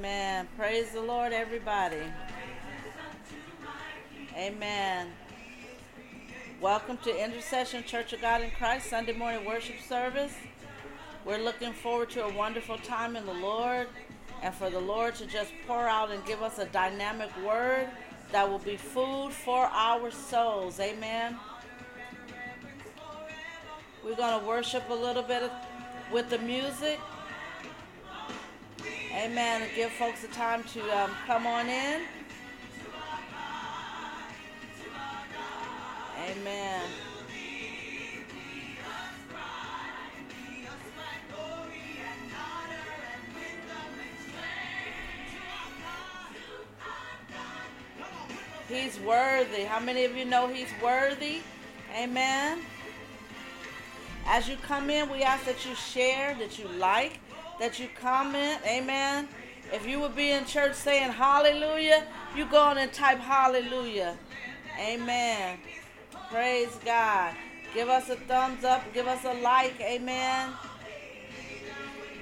Amen. Praise the Lord, everybody. Amen. Welcome to Intercession Church of God in Christ Sunday morning worship service. We're looking forward to a wonderful time in the Lord and for the Lord to just pour out and give us a dynamic word that will be food for our souls. Amen. We're going to worship a little bit with the music. Amen. Give folks the time to um, come on in. Amen. He's worthy. How many of you know he's worthy? Amen. As you come in, we ask that you share, that you like, that you comment. Amen. If you would be in church saying hallelujah, you go on and type hallelujah. Amen. Praise God. Give us a thumbs up. Give us a like. Amen.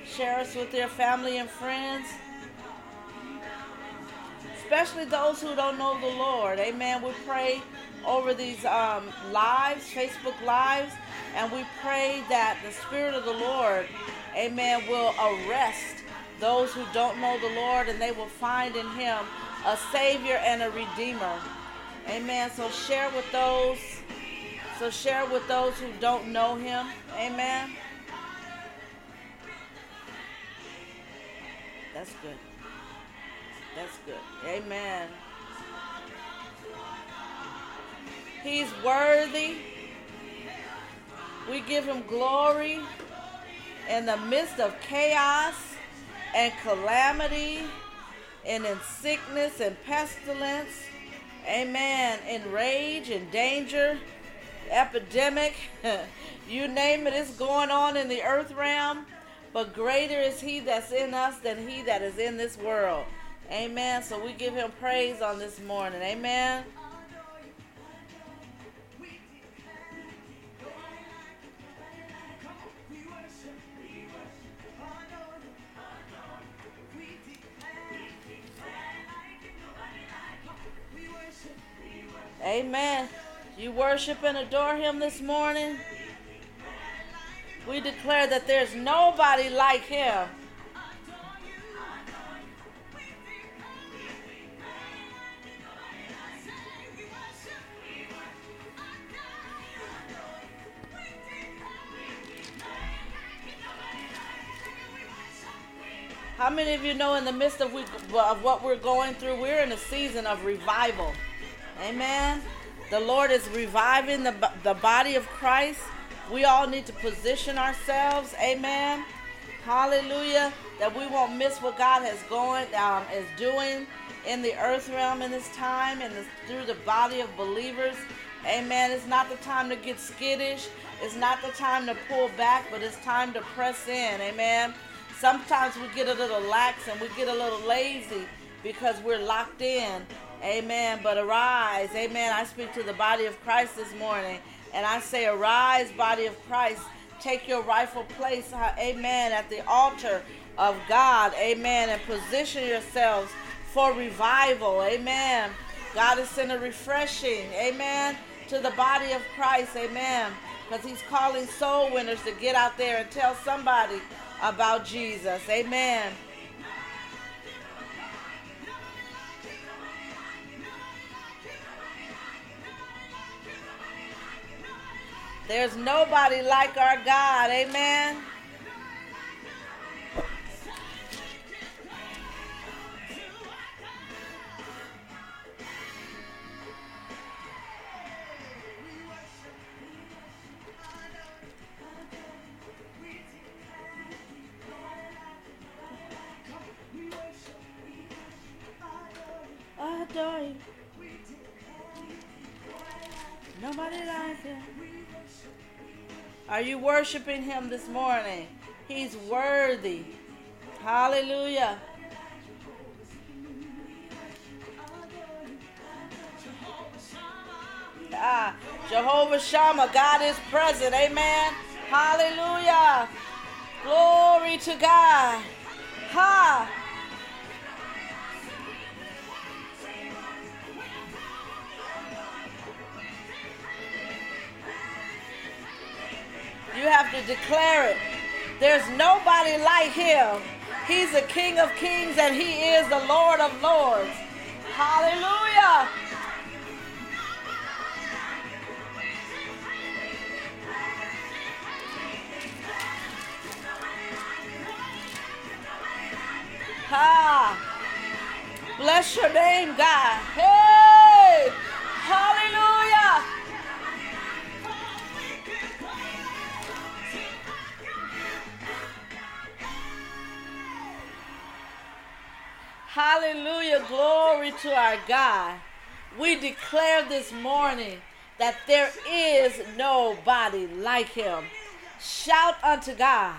Share us with your family and friends especially those who don't know the Lord. Amen. We pray over these um, lives, Facebook lives, and we pray that the Spirit of the Lord, amen, will arrest those who don't know the Lord and they will find in Him a Savior and a Redeemer. Amen. So share with those. So share with those who don't know Him. Amen. That's good. That's good. Amen. He's worthy. We give him glory in the midst of chaos and calamity and in sickness and pestilence. Amen. In rage and danger, epidemic, you name it, it's going on in the earth realm. But greater is he that's in us than he that is in this world. Amen. So we give him praise on this morning. Amen. Amen. You worship and adore him this morning. We declare that there's nobody like him. How many of you know in the midst of, we, of what we're going through, we're in a season of revival? Amen. The Lord is reviving the, the body of Christ. We all need to position ourselves. Amen. Hallelujah. That we won't miss what God has going um, is doing in the earth realm in this time and through the body of believers. Amen. It's not the time to get skittish. It's not the time to pull back, but it's time to press in. Amen. Sometimes we get a little lax and we get a little lazy because we're locked in. Amen. But arise. Amen. I speak to the body of Christ this morning and I say, Arise, body of Christ. Take your rightful place. Amen. At the altar of God. Amen. And position yourselves for revival. Amen. God is sending a refreshing. Amen. To the body of Christ. Amen. Because he's calling soul winners to get out there and tell somebody about Jesus. Amen. There's nobody like our God. Amen. Nobody like him. Are you worshiping him this morning? He's worthy. Hallelujah. Ah, Jehovah Shammah, God is present. Amen. Hallelujah. Glory to God. Ha. You have to declare it. There's nobody like him. He's the King of kings and he is the Lord of lords. Hallelujah. Ha. Bless your name, God. Hey! Hallelujah! Hallelujah. Glory to our God. We declare this morning that there is nobody like him. Shout unto God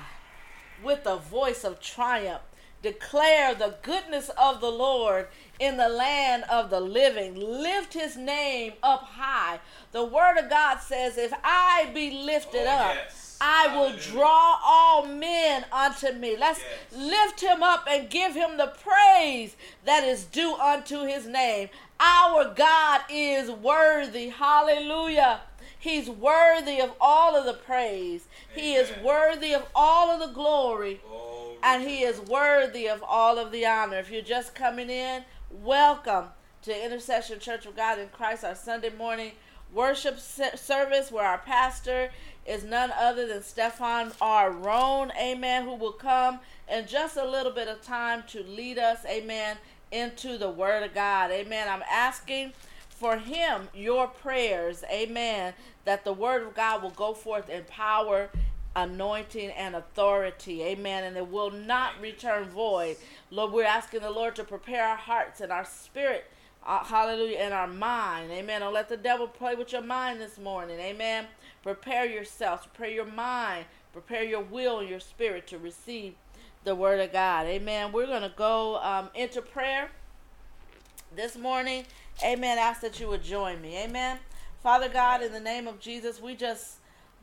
with a voice of triumph. Declare the goodness of the Lord in the land of the living. Lift his name up high. The word of God says, If I be lifted Oh, up, yes. I will draw all men unto me. Let's Yes. lift him up and give him the praise that is due unto his name. Our God is worthy. Hallelujah. He's worthy of all of the praise. He is worthy of all of the glory Glory and he is worthy of all of the honor. If you're just coming in, welcome to Intercession Church of God in Christ, our Sunday morning worship service where our pastor is none other than Stefan R. Roan, amen, who will come in just a little bit of time to lead us, amen, into the Word of God, amen. I'm asking for him your prayers, amen, that the Word of God will go forth in power anointing and authority. Amen. And it will not return void. Lord, we're asking the Lord to prepare our hearts and our spirit. uh, hallelujah. And our mind. Amen. Don't let the devil play with your mind this morning. Amen. Prepare yourselves, Prepare your mind. Prepare your will and your spirit to receive the word of God. Amen. We're going to go um, into prayer this morning. Amen. Ask that you would join me. Amen. Father God, in the name of Jesus, we just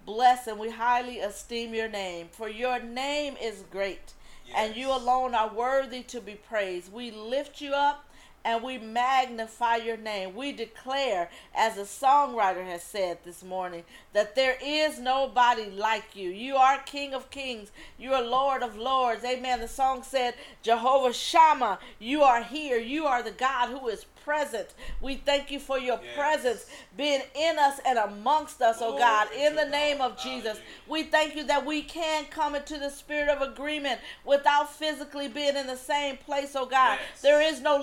bless and we highly esteem your name. For your name is great, and you alone are worthy to be praised. We lift you up and we magnify your name. We declare, as a songwriter has said this morning, that there is nobody like you. You are King of kings, you are Lord of lords. Amen. The song said, Jehovah Shammah, you are here. You are the God who is present. We thank you for your Yes. presence being in us and amongst us, oh God, in the God. name of Jesus. We thank you that we can come into the spirit of agreement without physically being in the same place, oh God. Yes. There is no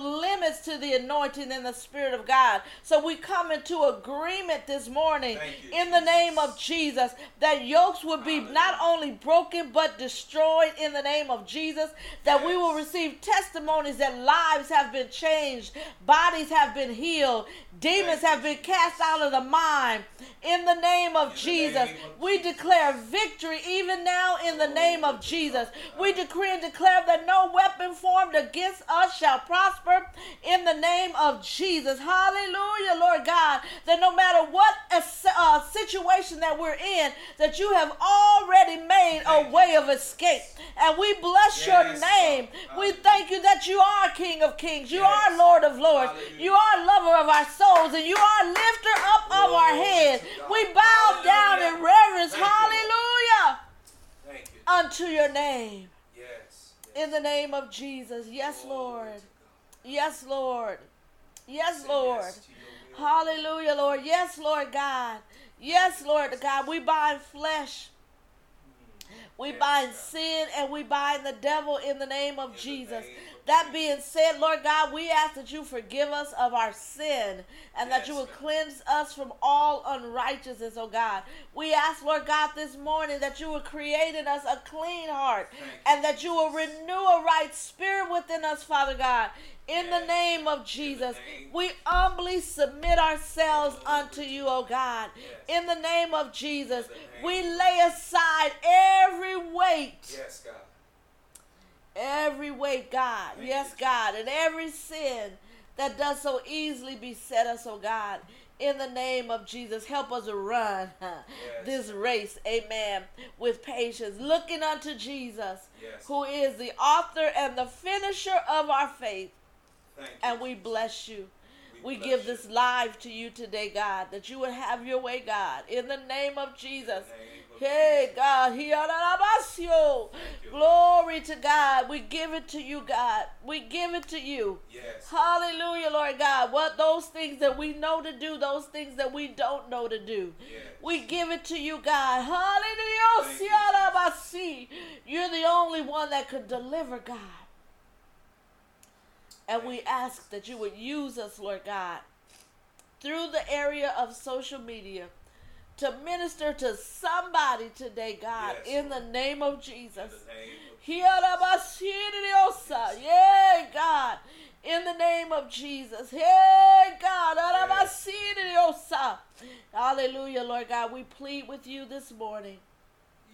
limits to the anointing and the spirit of God. So we come into agreement this morning you, in the name of Jesus that yokes would be not only broken but destroyed in the name of Jesus, that we will receive testimonies that lives have been changed, bodies have been healed, demons have been cast out of the mind in the name of In Jesus. name of we declare victory even now in the name of Jesus. We decree and declare that no weapon formed against us shall prosper in the name of Jesus. Hallelujah, Lord God. That no matter what a, uh, situation that we're in, that you have already made a you, way of escape. And we bless your name. God. We thank you that you are King of Kings. You Yes. are Lord of Lords. Hallelujah. You are lover of our souls. And you are lifter up of our Glory head. to God. We bow down in reverence. Thank you, Hallelujah. Thank you. Unto your name. Yes. In the name of Jesus. Yes, Glory Lord. Yes, Lord. Yes, Lord. yes to your will. Hallelujah, Lord. Yes, Lord God. Yes, Lord God. We bind flesh. Mm. We Yes, bind sin and we bind the devil in the name of Jesus. That being said, Lord God, we ask that you forgive us of our sin and that you Yes, would cleanse us from all unrighteousness, oh God. We ask, Lord God, this morning that you would create in us a clean heart and that you will renew a right spirit within us, Father God. In the name of Jesus, name we humbly submit ourselves unto you, oh God. Yes. In the name of Jesus, name we lay aside every weight Yes, God. Every way, God. Yes, God. And every sin that does so easily beset us, oh God. In the name of Jesus, help us run this race, amen, with patience, looking unto Jesus, Yes. who is the author and the finisher of our faith. Thank you. And we bless you. We bless give you. this live to you today, God, that you would have your way, God. In the name of Jesus, name Hey. God. Glory to God. We give it to you, God. We give it to you. Yes. Hallelujah, Lord God. What those things that we know to do, those things that we don't know to do. Yes. We give it to you, God. Hallelujah. You're the only one that could deliver, God. And we ask that you would use us, Lord God, through the area of social media to minister to somebody today, God, Yes, in the name of Jesus. In the name of Hiarabasiriosa. Yeah, God. In the name of Jesus. Hey, God. Arabasiriosa. Hallelujah, Lord God. We plead with you this morning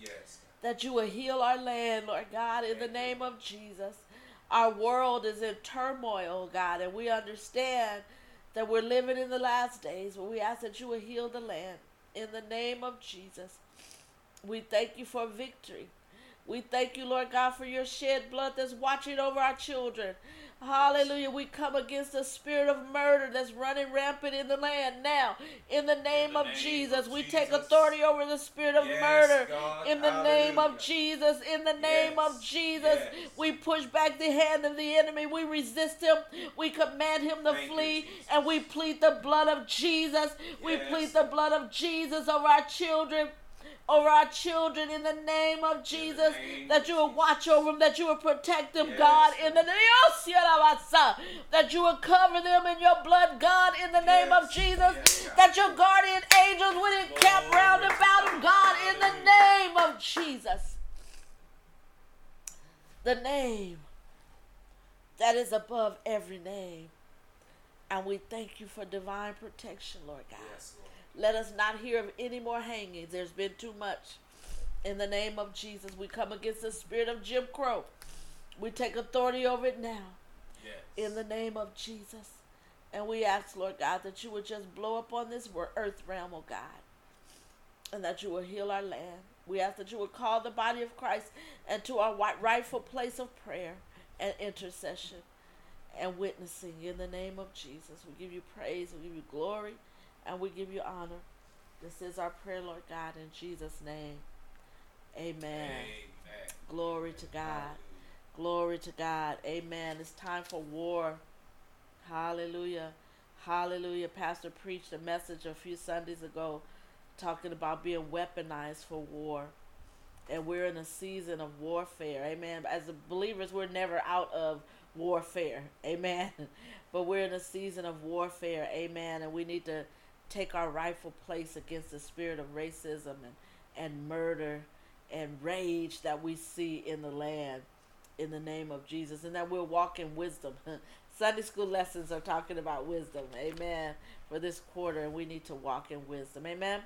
Yes. that you will heal our land, Lord God, in the name of Jesus. Our world is in turmoil, God, and we understand that we're living in the last days, but we ask that you will heal the land in the name of Jesus. We thank you for victory. We thank you, Lord God, for your shed blood that's watching over our children. Hallelujah. We come against the spirit of murder that's running rampant in the land now. In the name the of name Jesus, of we take authority over the spirit of Yes, murder. God. In the name of Jesus, in the name of Jesus, Yes. we push back the hand of the enemy. We resist him. We command him to Thank flee. Jesus. and we plead the blood of Jesus. We plead the blood of Jesus over our children. Over our children in the name of Jesus, name that you will watch over them, that you will protect them, Yes. God, in the name of Jesus, that you will cover them in your blood, God, in the name of Jesus, Yes, that your guardian angels would encamp round about them, God, in the name of Jesus. The name that is above every name. And we thank you for divine protection, Lord God. Yes, Lord. Let us not hear of any more hangings. There's been too much. In the name of Jesus, we come against the spirit of Jim Crow. We take authority over it now. Yes. In the name of Jesus. And we ask, Lord God, that you would just blow up on this earth realm, oh God. And that you will heal our land. We ask that you would call the body of Christ into our rightful place of prayer and intercession and witnessing in the name of Jesus. We give you praise, we give you glory, and we give you honor. This is our prayer, Lord God, in Jesus' name. Amen. Amen. Glory to God. Glory to God. Amen. It's time for war. Hallelujah. Hallelujah. Pastor preached a message a few Sundays ago talking about being weaponized for war. And we're in a season of warfare. Amen. As believers, we're never out of warfare. Amen. But we're in a season of warfare. Amen. And we need to take our rightful place against the spirit of racism and, and murder and rage that we see in the land in the name of Jesus, and that we'll walk in wisdom. Sunday school lessons are talking about wisdom, amen, for this quarter, and we need to walk in wisdom, amen,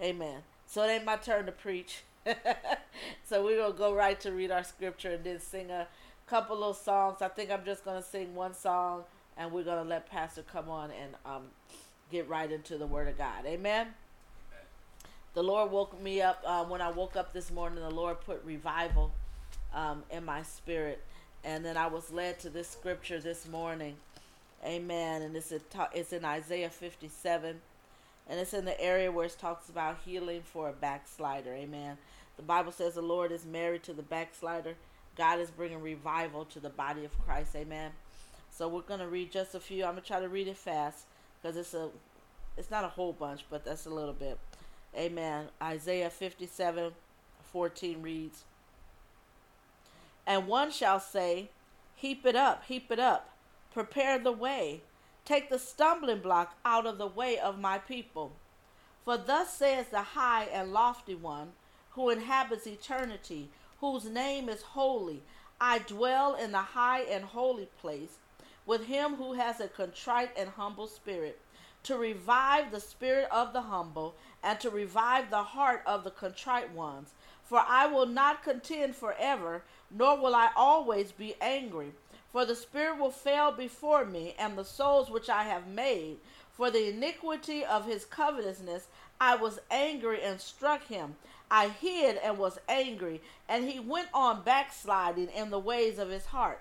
amen. So it ain't my turn to preach. so we're going to go right to read our scripture and then sing a couple of songs. I think I'm just going to sing one song, and we're going to let Pastor come on and um, get right into the Word of God, amen the Lord woke me up uh, when I woke up this morning. The Lord put revival um, in my spirit, and then I was led to this scripture this morning. Amen. And it's it's in Isaiah 57, and it's in the area where it talks about healing for a backslider. Amen. The Bible says the Lord is married to the backslider. God is bringing revival to the body of Christ. Amen. So we're gonna read just a few. I'm gonna try to read it fast because it's a, it's not a whole bunch, but that's a little bit. Amen. Isaiah 57 14 reads, And one shall say, Heap it up, heap it up, prepare the way, take the stumbling block out of the way of my people. For thus says the high and lofty one, who inhabits eternity, whose name is holy. I dwell in the high and holy place with him who has a contrite and humble spirit, to revive the spirit of the humble and to revive the heart of the contrite ones. For I will not contend forever, nor will I always be angry. For the spirit will fail before me, and the souls which I have made. For the iniquity of his covetousness I was angry and struck him. I hid and was angry, and he went on backsliding in the ways of his heart.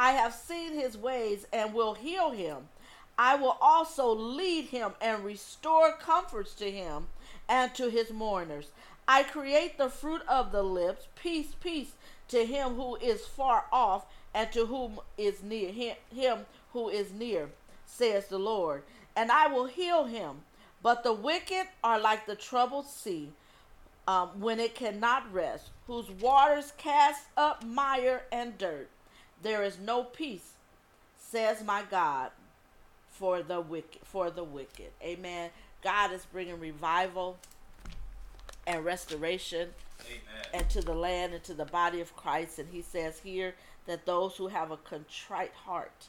I have seen his ways and will heal him. I will also lead him and restore comforts to him and to his mourners. I create the fruit of the lips. Peace, peace to him who is far off and to whom is near him, him who is near, says the Lord. And I will heal him. But the wicked are like the troubled sea um, when it cannot rest, whose waters cast up mire and dirt. There is no peace, says my God, for the wicked. For the wicked, Amen. God is bringing revival and restoration Amen. and to the land and to the body of Christ. And he says here that those who have a contrite heart,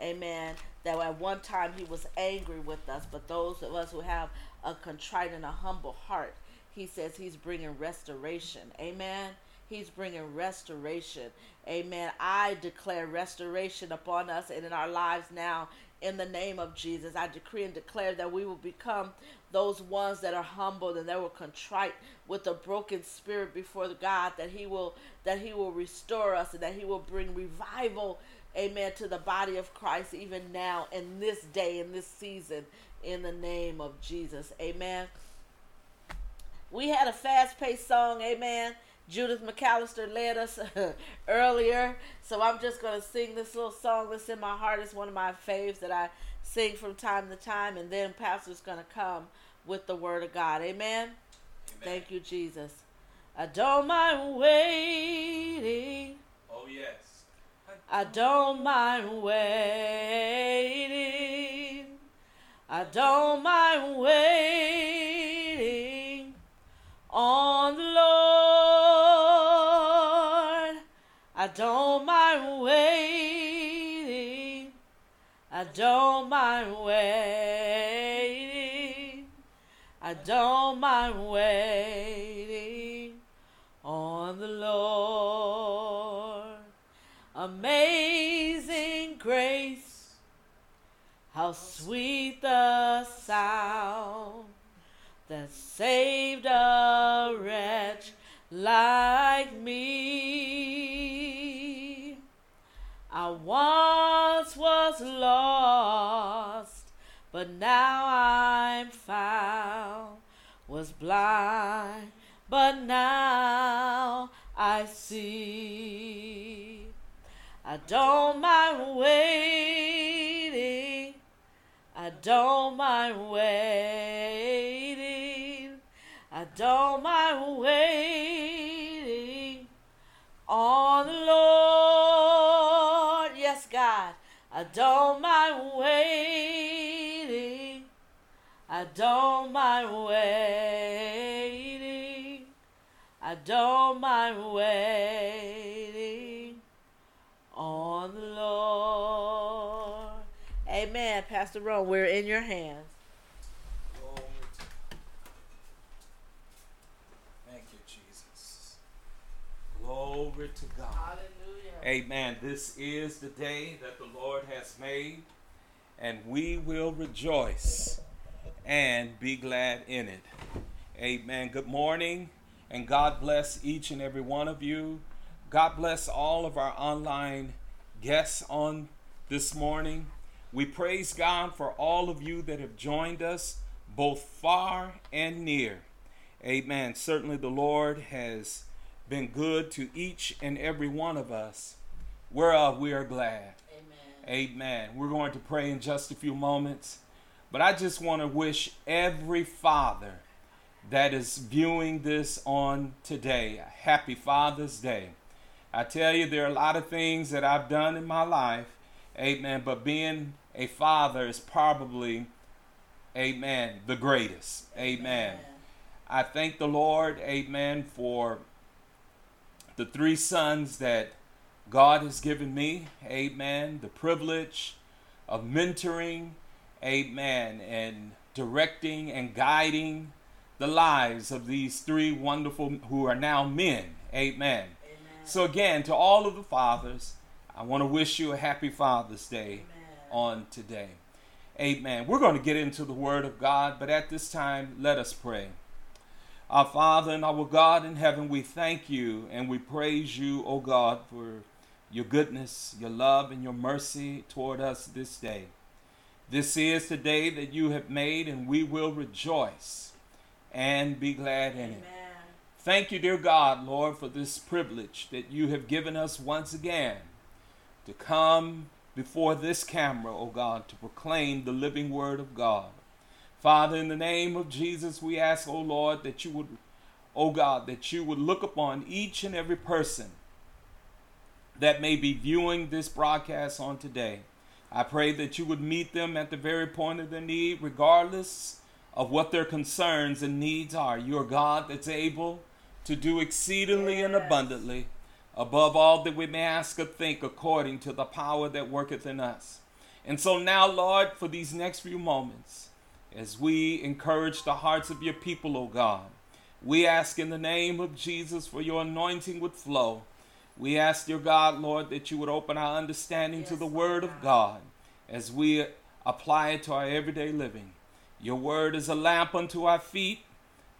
amen, that at one time he was angry with us, but those of us who have a contrite and a humble heart, he says he's bringing restoration. Amen. He's bringing restoration. Amen. I declare restoration upon us and in our lives now in the name of Jesus. I decree and declare that we will become those ones that are humbled and that will contrite with a broken spirit before God that he will that he will restore us and that he will bring revival amen to the body of Christ even now in this day in this season in the name of Jesus amen we had a fast-paced song amen Judith McAllister led us uh, earlier. So I'm just going to sing this little song that's in my heart. It's one of my faves that I sing from time to time. And then Pastor's going to come with the word of God. Amen. Amen. Thank you, Jesus. I don't mind waiting. Oh, yes. I don't mind waiting. I don't mind waiting on the Lord. I don't mind waiting. I don't mind waiting. I don't mind waiting on the Lord. Amazing grace, how sweet the sound that saved a wretch like me. Once was lost, but now I'm found. Was blind, but now I see. I don't mind waiting. I don't mind waiting. I don't mind waiting on I don't mind waiting. I don't mind waiting. I don't mind waiting on the Lord. Amen. Pastor Ron, we're in your hands. Glory to Thank you, Jesus. Glory to God. Amen. This is the day that the Lord has made, and we will rejoice and be glad in it. Amen. Good morning, and God bless each and every one of you. God bless all of our online guests on this morning. We praise God for all of you that have joined us, both far and near. Amen. Certainly, the Lord has been good to each and every one of us, whereof we are glad. Amen. Amen. We're going to pray in just a few moments, but I just want to wish every father that is viewing this on today a happy Father's Day. I tell you, there are a lot of things that I've done in my life, amen, but being a father is probably, amen, the greatest. Amen. I thank the Lord, amen, for the three sons that God has given me, amen, the privilege of mentoring, amen, and directing and guiding the lives of these three wonderful who are now men, amen. Amen. So, again, to all of the fathers, I want to wish you a happy Father's Day Amen. on today. Amen. We're going to get into the Word of God, but at this time, let us pray. Our Father and our God in heaven, we thank you and we praise you, O God, for your goodness, your love, and your mercy toward us this day. This is the day that you have made, and we will rejoice and be glad in it. Thank you, dear God, Lord, for this privilege that you have given us once again to come before this camera, O God, to proclaim the living word of God. Father, in the name of Jesus, we ask, O oh Lord, that you would, O oh God, that you would look upon each and every person that may be viewing this broadcast on today. I pray that you would meet them at the very point of their need, regardless of what their concerns and needs are. You're God that's able to do exceedingly yes. and abundantly above all that we may ask or think according to the power that worketh in us. And so now, Lord, for these next few moments, as we encourage the hearts of your people, O God, we ask in the name of Jesus for your anointing would flow. We ask, dear God, Lord, that you would open our understanding yes, to the word of God as we apply it to our everyday living. Your word is a lamp unto our feet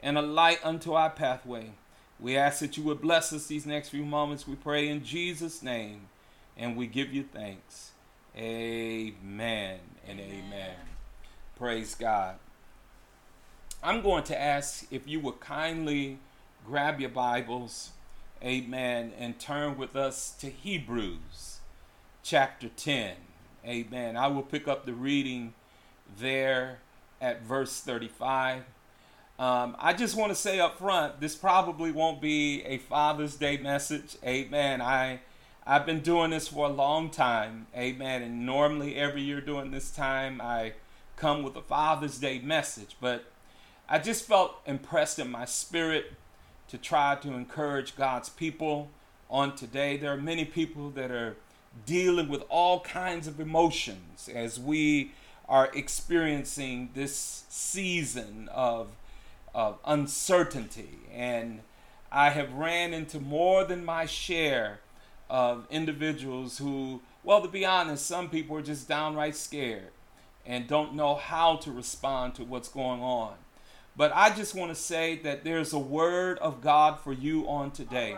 and a light unto our pathway. We ask that you would bless us these next few moments. We pray in Jesus' name and we give you thanks. Amen and amen. amen. Praise God. I'm going to ask if you would kindly grab your Bibles, amen, and turn with us to Hebrews chapter 10. Amen. I will pick up the reading there at verse 35. Um, I just want to say up front, this probably won't be a Father's Day message. Amen. I I've been doing this for a long time. Amen. And normally every year during this time I come with a Father's Day message, but I just felt impressed in my spirit to try to encourage God's people on today. There are many people that are dealing with all kinds of emotions as we are experiencing this season of of uncertainty. And I have ran into more than my share of individuals who, well, to be honest, some people are just downright scared and don't know how to respond to what's going on. But I just want to say that there's a word of God for you on today.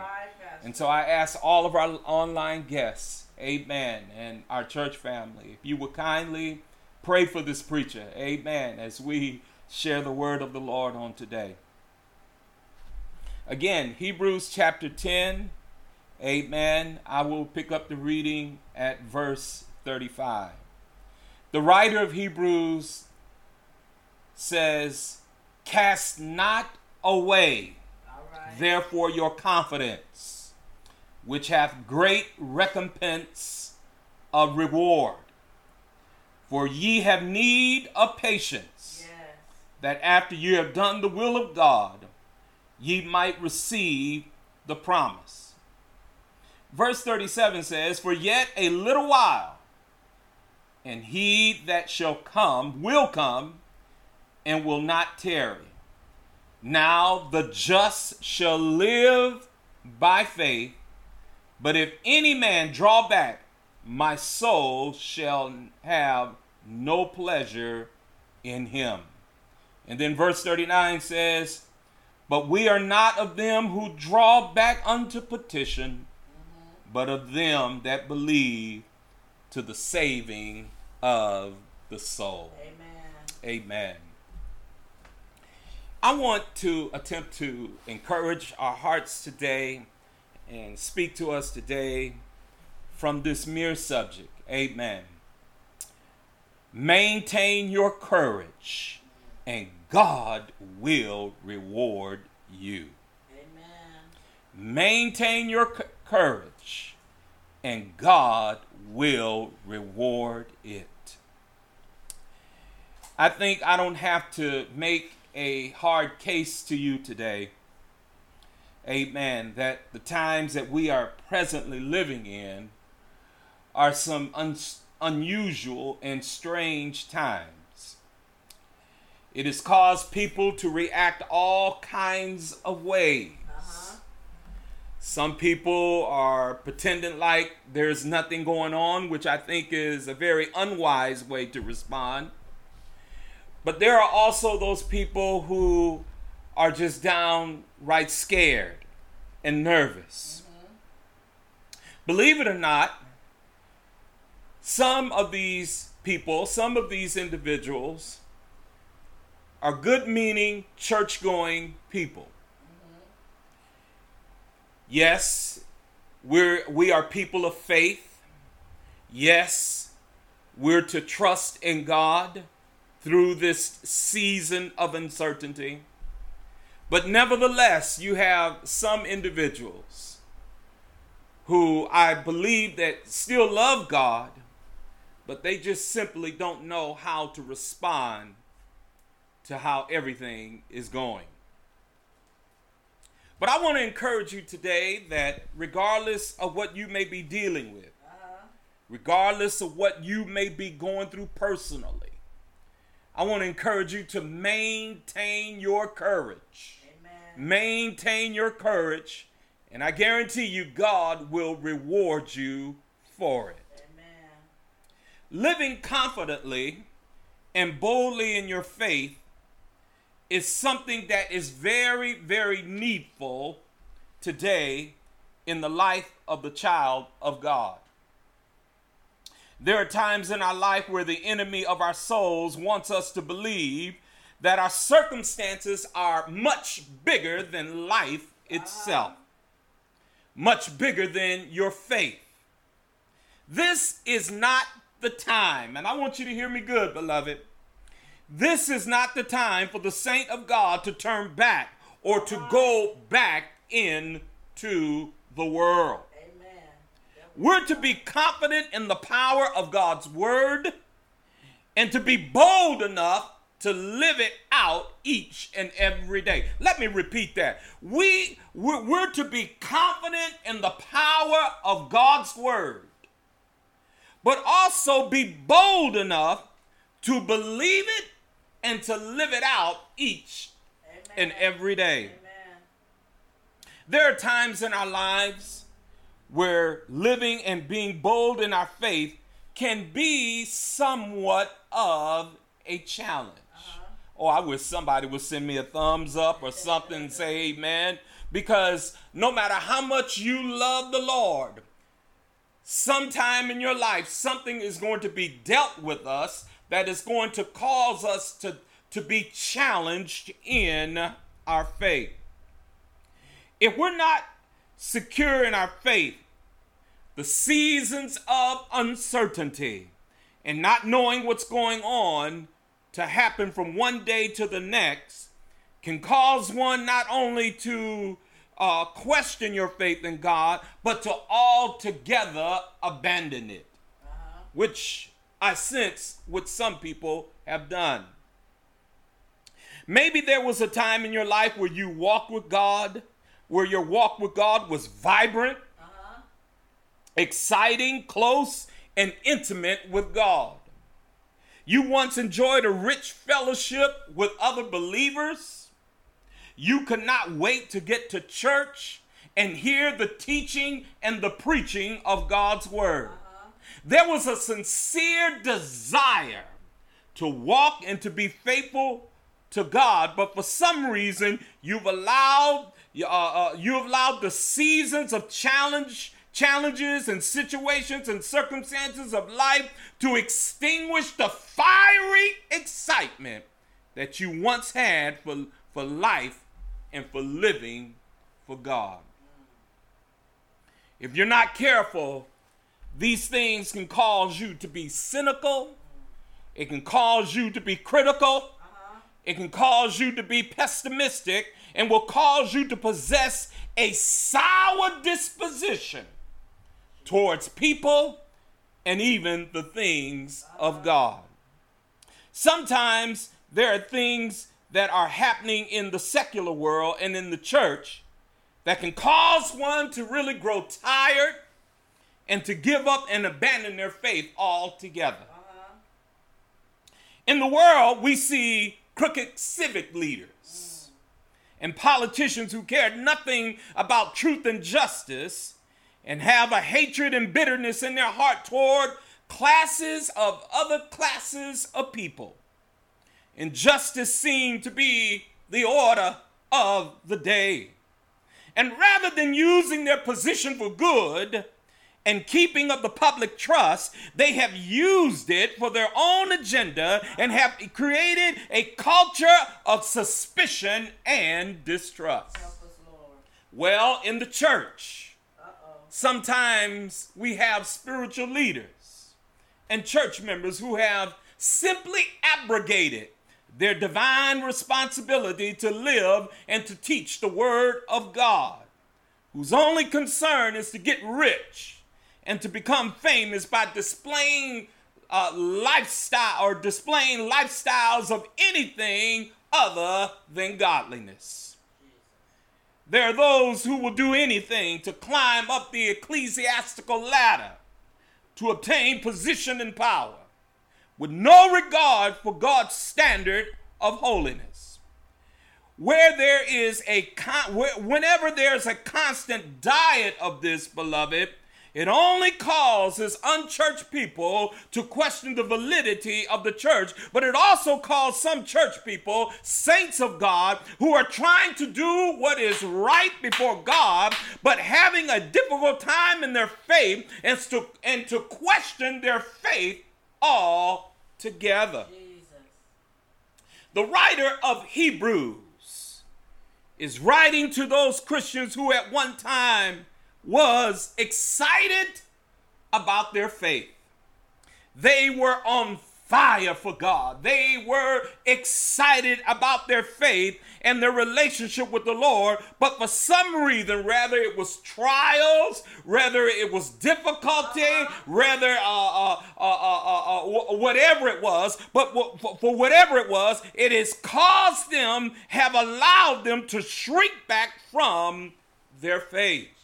and so I ask all of our online guests, amen, and our church family, if you would kindly pray for this preacher, amen, as we share the word of the Lord on today. Again, Hebrews chapter 10. Amen. I will pick up the reading at verse 35. The writer of Hebrews says, Cast not away, therefore, your confidence, which hath great recompense of reward. For ye have need of patience that after ye have done the will of God, ye might receive the promise. Verse 37 says, For yet a little while, and he that shall come will come and will not tarry. Now the just shall live by faith, but if any man draw back, my soul shall have no pleasure in him. And then verse 39 says, But we are not of them who draw back unto petition, but of them that believe to the saving of the soul. Amen. Amen. I want to attempt to encourage our hearts today and speak to us today from this mere subject. Amen. Maintain your courage and God will reward you. Amen. Maintain your c- courage, and God will reward it. I think I don't have to make a hard case to you today. Amen. That the times that we are presently living in are some un- unusual and strange times. It has caused people to react all kinds of ways. Some people are pretending like there's nothing going on, which I think is a very unwise way to respond. But there are also those people who are just downright scared and nervous. Mm-hmm. Believe it or not, some of these people, some of these individuals, are good meaning, church going people. Yes, we're we are people of faith. Yes, we're to trust in God through this season of uncertainty. But nevertheless, you have some individuals who I believe that still love God, but they just simply don't know how to respond to how everything is going. But I want to encourage you today that regardless of what you may be dealing with, uh-huh. regardless of what you may be going through personally, I want to encourage you to maintain your courage. Amen. Maintain your courage, and I guarantee you, God will reward you for it. Amen. Living confidently and boldly in your faith is something that is very, very needful today in the life of the child of God. There are times in our life where the enemy of our souls wants us to believe that our circumstances are much bigger than life itself, much bigger than your faith. This is not the time, and I want you to hear me good, beloved. This is not the time for the saint of God to turn back or to go back into the world. We're to be confident in the power of God's word and to be bold enough to live it out each and every day. Let me repeat that. We we're, we're, to be confident in the power of God's word, but also be bold enough to believe it and to live it out each Amen. and every day. Amen. There are times in our lives where living and being bold in our faith can be somewhat of a challenge. Uh-huh. Oh, I wish somebody would send me a thumbs up or something and say amen. Because no matter how much you love the Lord, sometime in your life, something is going to be dealt with us that is going to cause us to, to be challenged in our faith. If we're not secure in our faith, the seasons of uncertainty and not knowing what's going on to happen from one day to the next can cause one not only to uh, question your faith in God, but to altogether abandon it, uh-huh. which I sense what some people have done. Maybe there was a time in your life where you walked with God where your walk with God was vibrant, uh-huh. exciting, close, and intimate with God. You once enjoyed a rich fellowship with other believers. You could not wait to get to church and hear the teaching and the preaching of God's word. There was a sincere desire to walk and to be faithful to God, but for some reason, you've allowed uh, uh, you have allowed the seasons of challenge, challenges and situations and circumstances of life to extinguish the fiery excitement that you once had for, for life and for living for God. If you're not careful, these things can cause you to be cynical. It can cause you to be critical. Uh-huh. It can cause you to be pessimistic and will cause you to possess a sour disposition towards people and even the things of God. Sometimes there are things that are happening in the secular world and in the church that can cause one to really grow tired and to give up and abandon their faith altogether. In the world, we see crooked civic leaders and politicians who care nothing about truth and justice and have a hatred and bitterness in their heart toward classes of other classes of people. Injustice seemed to be the order of the day. And rather than using their position for good, and keeping of the public trust, they have used it for their own agenda and have created a culture of suspicion and distrust. Well, in the church, sometimes we have spiritual leaders and church members who have simply abrogated their divine responsibility to live and to teach the Word of God, whose only concern is to get rich and to become famous by displaying uh, lifestyle or displaying lifestyles of anything other than godliness. There are those who will do anything to climb up the ecclesiastical ladder to obtain position and power with no regard for God's standard of holiness. Where there is a con- whenever there's a constant diet of this, beloved, it only causes unchurched people to question the validity of the church, but it also calls some church people, saints of God, who are trying to do what is right before God, but having a difficult time in their faith and to, and to question their faith all together. Jesus. The writer of Hebrews is writing to those Christians who at one time was excited about their faith. They were on fire for God. They were excited about their faith and their relationship with the Lord, but for some reason, rather it was trials, rather it was difficulty, rather uh, uh, uh, whatever it was, but for whatever it was, it has caused them, have allowed them to shrink back from their faith.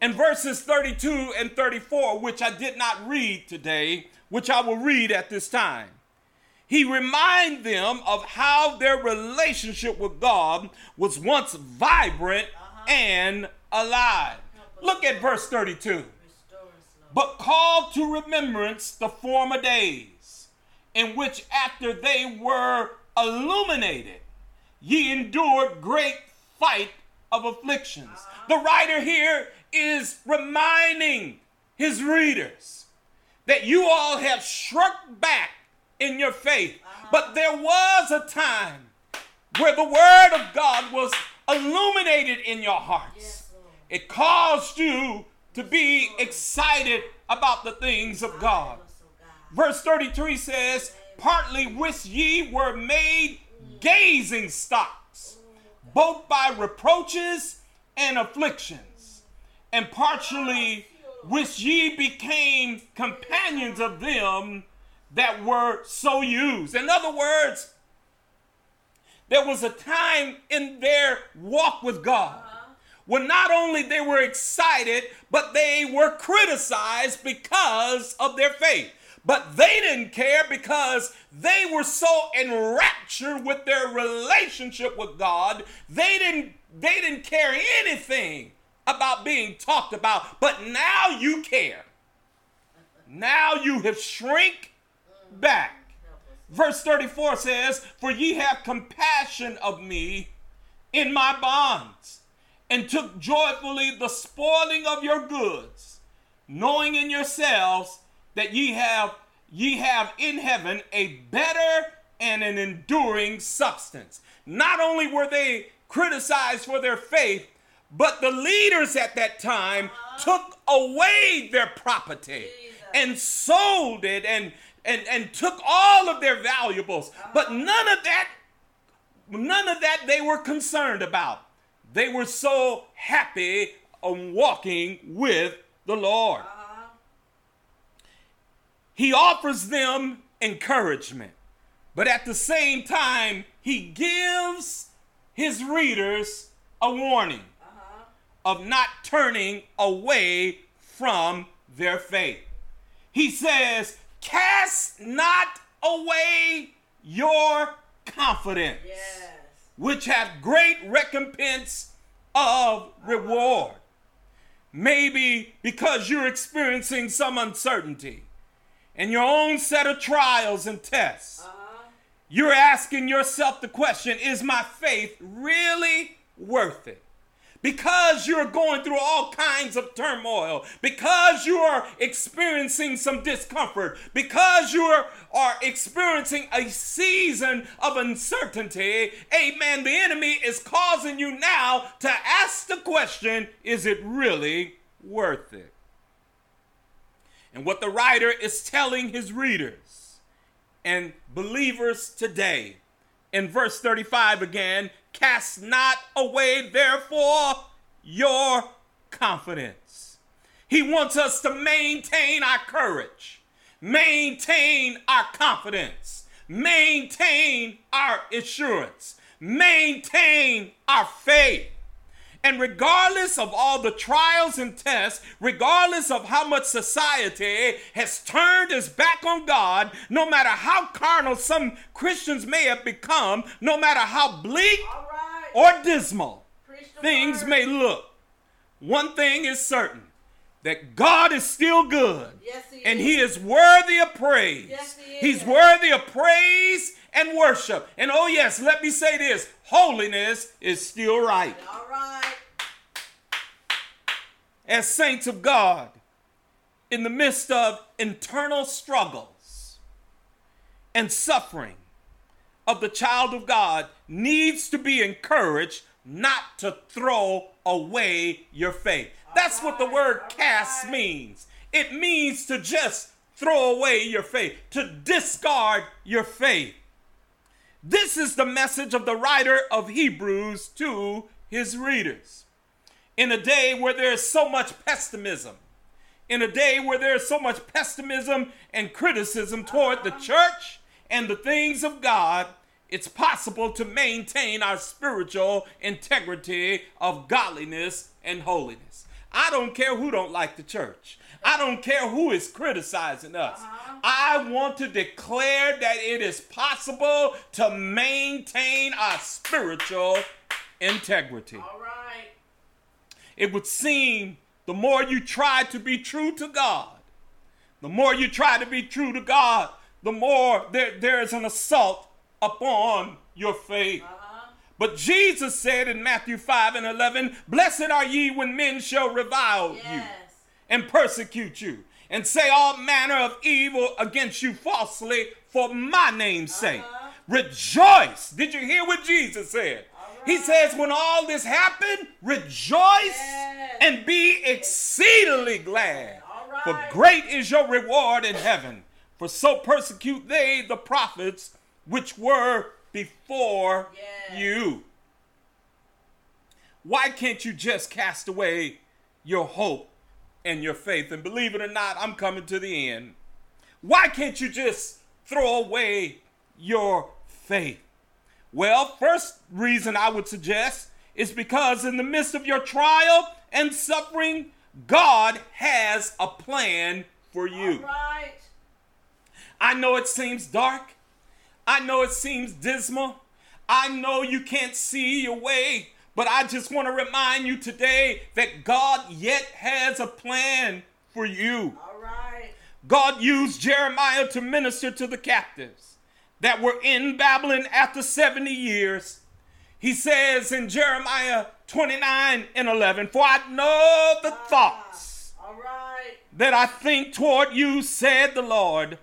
And verses 32 and 34, which I did not read today, which I will read at this time. He reminded them of how their relationship with God was once vibrant uh-huh. and alive. Look at verse 32. But call to remembrance the former days, in which after they were illuminated, ye endured great fight of afflictions. Uh-huh. The writer here is reminding his readers that you all have shrunk back in your faith. Uh-huh. But there was a time where the word of God was illuminated in your hearts. Yes, it caused you to be excited about the things of God. Verse 33 says, Partly which ye were made gazing stocks, both by reproaches and afflictions and partially which ye became companions of them that were so used. In other words, there was a time in their walk with God uh-huh. when not only they were excited, but they were criticized because of their faith. But they didn't care because they were so enraptured with their relationship with God, they didn't they didn't care anything about being talked about, but now you care. Now you have shrink back. Verse 34 says, For ye have compassion of me in my bonds, and took joyfully the spoiling of your goods, knowing in yourselves that ye have ye have in heaven a better and an enduring substance. Not only were they criticized for their faith, but the leaders at that time uh-huh. took away their property and sold it and, and, and took all of their valuables. Uh-huh. But none of that, none of that they were concerned about. They were so happy on walking with the Lord. Uh-huh. He offers them encouragement, but at the same time, he gives his readers a warning of not turning away from their faith. He says, Cast not away your confidence, yes. which hath great recompense of reward. Maybe because you're experiencing some uncertainty and your own set of trials and tests, uh-huh. you're asking yourself the question Is my faith really worth it? Because you're going through all kinds of turmoil, because you are experiencing some discomfort, because you are, are experiencing a season of uncertainty, amen, the enemy is causing you now to ask the question is it really worth it? And what the writer is telling his readers and believers today in verse 35 again cast not away therefore your confidence. He wants us to maintain our courage, maintain our confidence, maintain our assurance, maintain our faith. And regardless of all the trials and tests, regardless of how much society has turned its back on God, no matter how carnal some Christians may have become, no matter how bleak right. or dismal things may look, one thing is certain that God is still good. Yes, he and is. he is worthy of praise. Yes, he He's worthy of praise and worship. And oh, yes, let me say this holiness is still right. All right. As saints of God, in the midst of internal struggles and suffering of the child of God, needs to be encouraged not to throw away your faith. That's what the word all cast right. means. It means to just throw away your faith, to discard your faith. This is the message of the writer of Hebrews to his readers. In a day where there is so much pessimism, in a day where there is so much pessimism and criticism toward the church and the things of God, it's possible to maintain our spiritual integrity of godliness and holiness. I don't care who don't like the church. I don't care who is criticizing us. I want to declare that it is possible to maintain our spiritual integrity. All right. It would seem the more you try to be true to God, the more you try to be true to God, the more there, there is an assault upon your faith. Uh-huh. But Jesus said in Matthew 5 and 11, Blessed are ye when men shall revile you Yes. And persecute you and say all manner of evil against you falsely for my name's sake. Uh-huh. Rejoice. Did you hear what Jesus said? He says, when all this happened, rejoice Yes. and be exceedingly glad. All For great is your reward in heaven. For so persecute they the prophets which were before Yes. you. Why can't you just cast away your hope and your faith? And believe it or not, I'm coming to the end. Why can't you just throw away your faith? Well, first reason I would suggest is because in the midst of your trial and suffering, God has a plan for you. Right. I know it seems dark. I know it seems dismal. I know you can't see your way, but I just want to remind you today that God yet has a plan for you. All right. God used Jeremiah to minister to the captives that were in Babylon after 70 years. He says in Jeremiah 29 and 11, For I know the ah, thoughts All right. that I think toward you, said the Lord,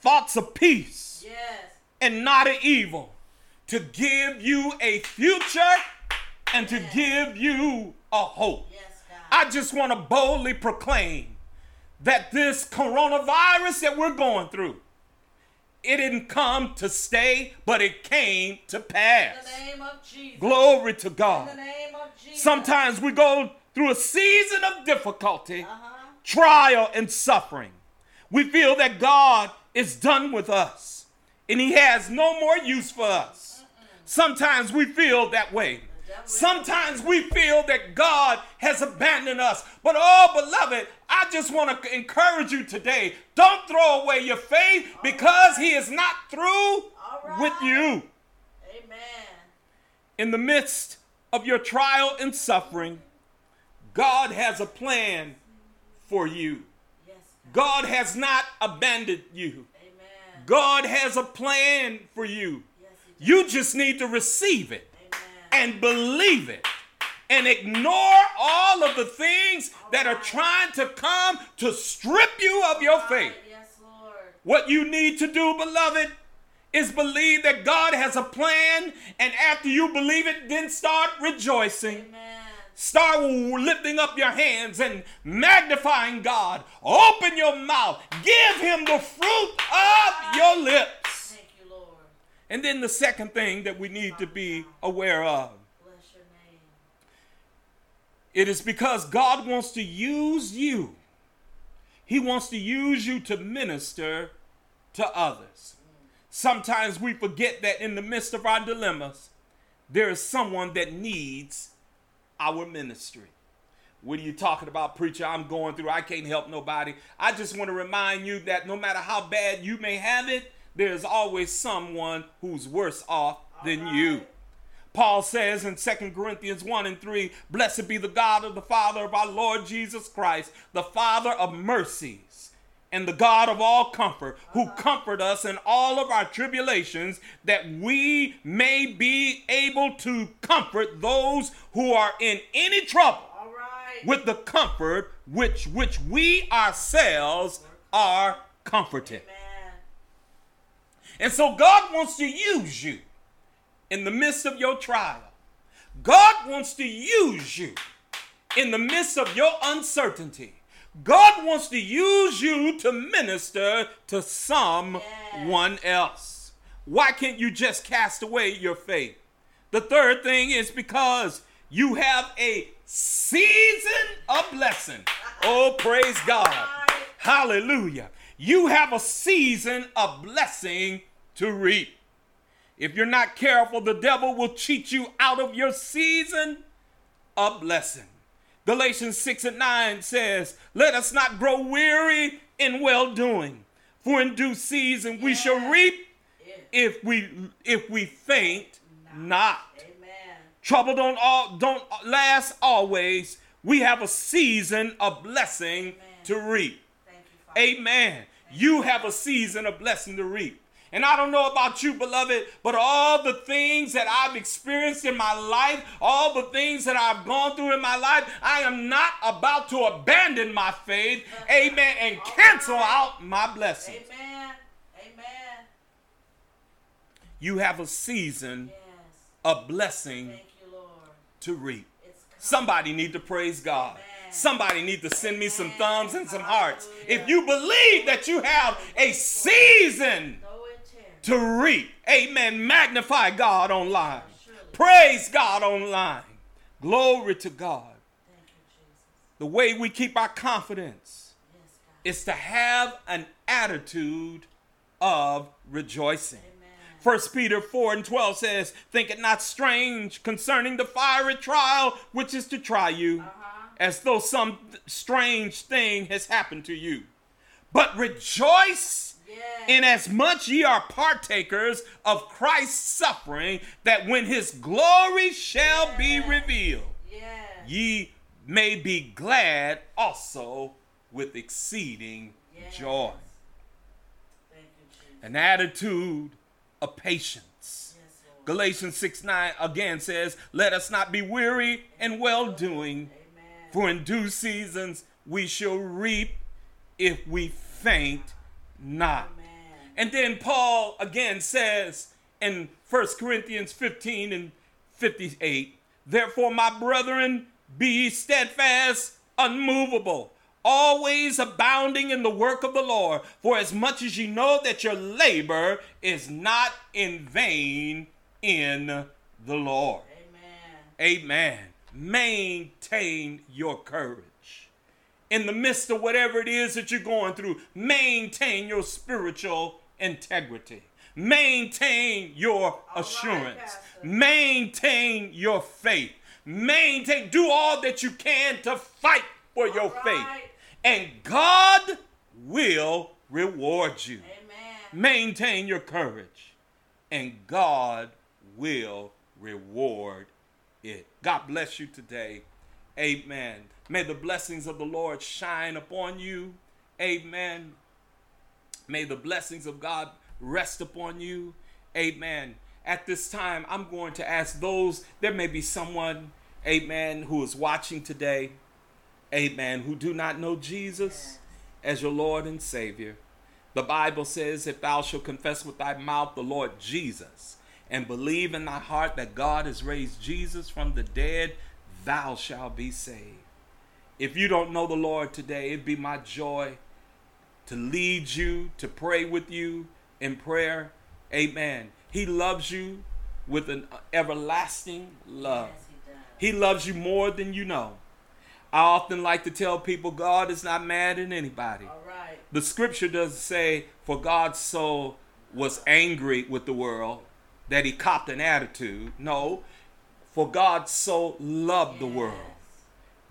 thoughts of peace Yes. and not of evil, to give you a future and to give you a hope. Yes, God. I just want to boldly proclaim that this coronavirus that we're going through, it didn't come to stay, but it came to In pass. the name of Jesus. Glory to In God. the name of Jesus. Sometimes we go through a season of difficulty, Uh-huh. trial, and suffering. We feel that God is done with us and He has no more use for us. Sometimes we feel that way. Sometimes we feel that God has abandoned us. But oh, beloved, I just want to encourage you today. Don't throw away your faith because He is not through All with you. Amen. In the midst of your trial and suffering, God has a plan for you. Yes. God. God has not abandoned you. Amen. God has a plan for you. Yes. You just need to receive it. And believe it and ignore all of the things that are trying to come to strip you of your faith. What you need to do, beloved, is believe that God has a plan, and after you believe it, then start rejoicing. Amen. Start lifting up your hands and magnifying God. Open your mouth. Give him the fruit of your lips. And then the second thing that we need to be aware of it is because God wants to use you. He wants to use you to minister to others. Sometimes we forget that in the midst of our dilemmas, there is someone that needs our ministry. What are you talking about, preacher? I'm going through. I can't help nobody. I just want to remind you that no matter how bad you may have it, there's always someone who's worse off than you. Paul says in 2 Corinthians 1 and 3 Blessed be the God of the Father of our Lord Jesus Christ, the Father of mercies and the God of all comfort, who comfort us in all of our tribulations, that we may be able to comfort those who are in any trouble All right. with the comfort which which we ourselves are comforted. Amen. And so God wants to use you in the midst of your trial. God wants to use you in the midst of your uncertainty. God wants to use you to minister to someone else. Why can't you just cast away your faith? The third thing is because you have a season of blessing. Oh, praise God. Hallelujah. You have a season of blessing to reap. If you're not careful, the devil will cheat you out of your season of blessing. Galatians 6 and 9 says, Let us not grow weary in well doing, for in due season we shall reap Yeah. if we if we faint not. Amen. Trouble don't all don't last always. We have a season of blessing to reap. Thank you. Amen. You have a season of blessing to reap. And I don't know about you, beloved, but all the things that I've experienced in my life, all the things that I've gone through in my life, I am not about to abandon my faith, amen, and cancel out my blessings. Amen. Amen. You have a season of blessing Thank you, Lord. to reap. Somebody need to praise God. Somebody need to send me some thumbs and some hearts. If you believe that you have a season Throw it here. To reap. Amen. Magnify God online. Praise God online. Glory to God. Thank you, Jesus. The way we keep our confidence is to have an attitude of rejoicing. First Peter 4 and 12 says, Think it not strange concerning the fiery trial which is to try you, Uh-huh. as though some strange thing has happened to you. But rejoice. Inasmuch ye are partakers of Christ's suffering, that when his glory shall be revealed, Yes. ye may be glad also with exceeding Yes. joy. Thank you, Jesus. An attitude of patience. Galatians 6 9 again says, Let us not be weary in well doing, for in due seasons we shall reap if we faint not. Amen. And then Paul again says in 1 Corinthians 15 and 58, Therefore, my brethren, be ye steadfast, unmovable, always abounding in the work of the Lord, for as much as ye know that your labor is not in vain in the Lord. Amen. Amen. Maintain your courage. In the midst of whatever it is that you're going through, maintain your spiritual integrity. Maintain your assurance. Pastor. Maintain your faith. Maintain, do all that you can to fight for your All faith. And God will reward you. Amen. Maintain your courage, and God will reward it. God bless you today. Amen. May the blessings of the Lord shine upon you. Amen. May the blessings of God rest upon you. Amen. At this time, I'm going to ask those, there may be someone amen, who is watching today, amen, who do not know Jesus as your Lord and Savior. The Bible says, if thou shalt confess with thy mouth the Lord Jesus and believe in thy heart that God has raised Jesus from the dead, thou shalt be saved. If you don't know the Lord today, it'd be my joy to lead you, to pray with you in prayer. Amen. He loves you with an everlasting love. Yes, He loves you more than you know. I often like to tell people God is not mad at anybody. All right. The scripture doesn't say, For God so was angry with the world that he copped an attitude. No, for God so loved the world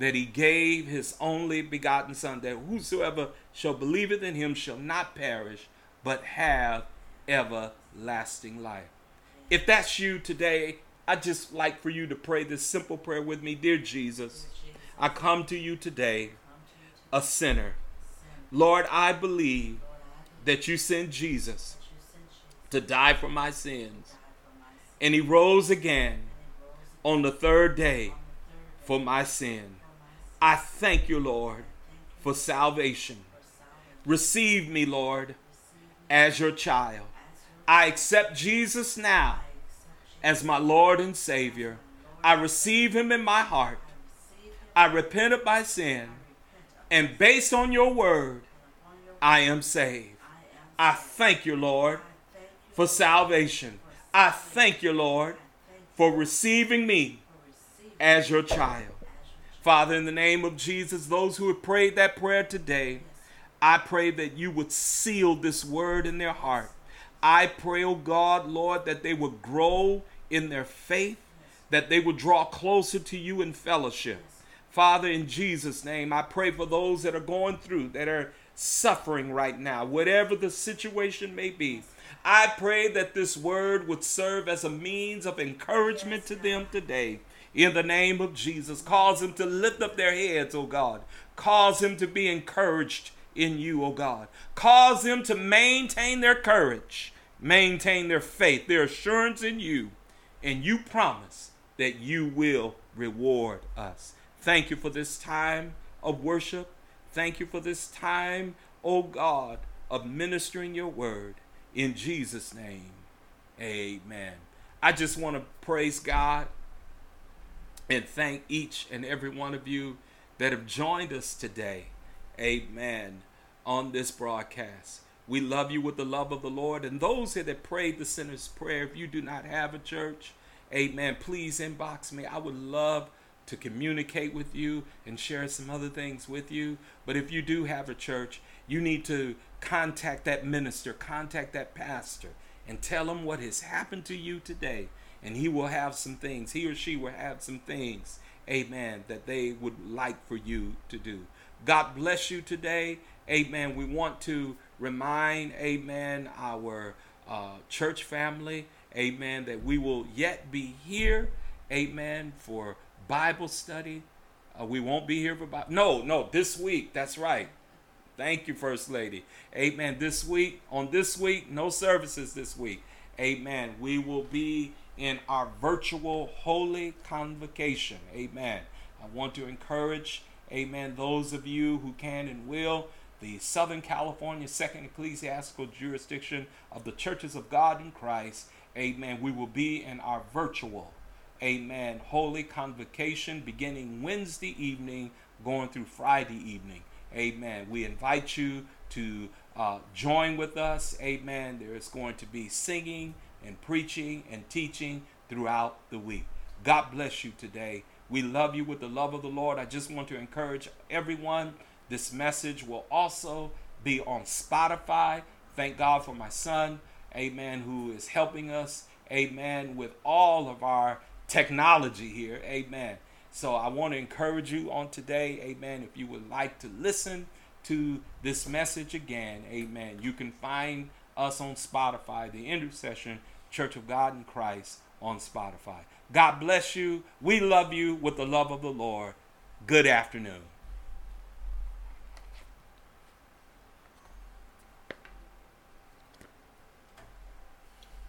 that he gave his only begotten Son, that whosoever shall believeth in him shall not perish, but have everlasting life. If that's you today, I'd just like for you to pray this simple prayer with me. Dear Jesus, I come to you today, a sinner. Lord, I believe that you sent Jesus to die for my sins, and he rose again on the third day for my sin. I thank you, Lord, for salvation. Receive me, Lord, as your child. I accept Jesus now as my Lord and Savior. I receive him in my heart. I repent of my sin. And based on your word, I am saved. I thank you, Lord, for salvation. I thank you, Lord, for receiving me as your child. Father, in the name of Jesus, those who have prayed that prayer today, I pray that you would seal this word in their heart. I pray, oh God, Lord, that they would grow in their faith, that they would draw closer to you in fellowship. Father, in Jesus' name, I pray for those that are going through, that are suffering right now, whatever the situation may be. I pray that this word would serve as a means of encouragement to them today. In the name of Jesus, cause them to lift up their heads, oh God. Cause them to be encouraged in you, oh God. Cause them to maintain their courage, maintain their faith, their assurance in you. And you promise that you will reward us. Thank you for this time of worship. Thank you for this time, oh God, of ministering your word. In Jesus' name, amen. I just want to praise God and thank each and every one of you that have joined us today. Amen. On this broadcast. We love you with the love of the Lord. And those here that prayed the sinner's prayer, if you do not have a church, amen, please inbox me. I would love to communicate with you and share some other things with you. But if you do have a church, you need to contact that minister, contact that pastor, and tell him what has happened to you today. And he will have some things, he or she will have some things, amen, that they would like for you to do. God bless you today. Amen. We want to remind, amen, our uh, church family, amen, that we will yet be here, amen, for Bible study. Uh, we won't be here for Bible. No, no, this week. That's right. Thank you, First Lady. Amen. This week, on this week, no services this week. Amen. We will be in our virtual holy convocation. Amen. I want to encourage, amen, those of you who can and will, the Southern California Second Ecclesiastical Jurisdiction of the Churches of God in Christ. Amen. We will be in our virtual, amen, holy convocation beginning Wednesday evening, going through Friday evening. Amen. We invite you to uh, join with us. Amen. There is going to be singing and preaching and teaching throughout the week. God bless you today. We love you with the love of the Lord. I just want to encourage everyone. This message will also be on Spotify. Thank God for my son, amen, who is helping us, amen, with all of our technology here, amen. So I want to encourage you on today, amen. If you would like to listen to this message again, amen, you can find us on Spotify, the Intercession Church of God in Christ on Spotify. God bless you. We love you with the love of the Lord. Good afternoon.